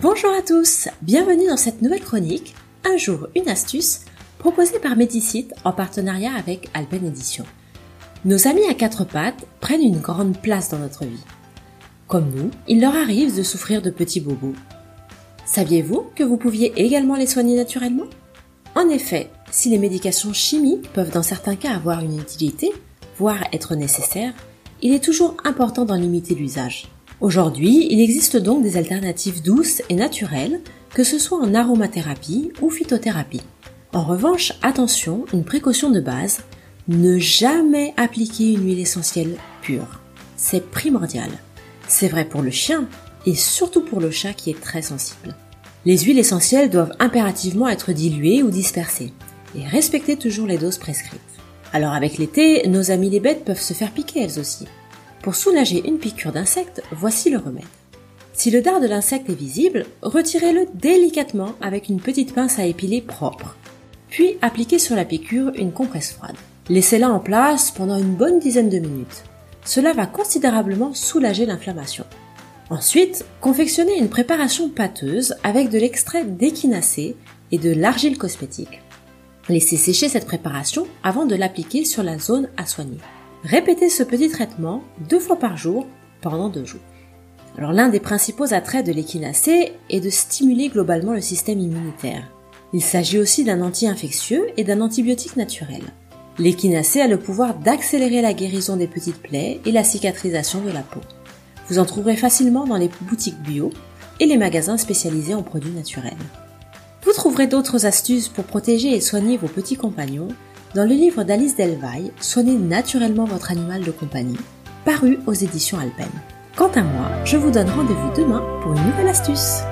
Bonjour à tous, bienvenue dans cette nouvelle chronique, un jour une astuce, proposée par Medicite en partenariat avec Alpen Edition. Nos amis à quatre pattes prennent une grande place dans notre vie. Comme nous, il leur arrive de souffrir de petits bobos. Saviez-vous que vous pouviez également les soigner naturellement? En effet, si les médications chimiques peuvent dans certains cas avoir une utilité, voire être nécessaires, il est toujours important d'en limiter l'usage. Aujourd'hui, il existe donc des alternatives douces et naturelles, que ce soit en aromathérapie ou phytothérapie. En revanche, attention, une précaution de base, ne jamais appliquer une huile essentielle pure. C'est primordial. C'est vrai pour le chien et surtout pour le chat qui est très sensible. Les huiles essentielles doivent impérativement être diluées ou dispersées et respecter toujours les doses prescrites. Alors avec l'été, nos amis les bêtes peuvent se faire piquer elles aussi. Pour soulager une piqûre d'insecte, voici le remède. Si le dard de l'insecte est visible, retirez-le délicatement avec une petite pince à épiler propre. Puis appliquez sur la piqûre une compresse froide. Laissez-la en place pendant une bonne dizaine de minutes. Cela va considérablement soulager l'inflammation. Ensuite, confectionnez une préparation pâteuse avec de l'extrait d'échinacée et de l'argile cosmétique. Laissez sécher cette préparation avant de l'appliquer sur la zone à soigner. Répétez ce petit traitement deux fois par jour pendant deux jours. Alors l'un des principaux attraits de l'échinacée est de stimuler globalement le système immunitaire. Il s'agit aussi d'un anti-infectieux et d'un antibiotique naturel. L'échinacée a le pouvoir d'accélérer la guérison des petites plaies et la cicatrisation de la peau. Vous en trouverez facilement dans les boutiques bio et les magasins spécialisés en produits naturels. Vous trouverez d'autres astuces pour protéger et soigner vos petits compagnons dans le livre d'Alice Delvaille, Soignez naturellement votre animal de compagnie, paru aux éditions Alpen. Quant à moi, je vous donne rendez-vous demain pour une nouvelle astuce.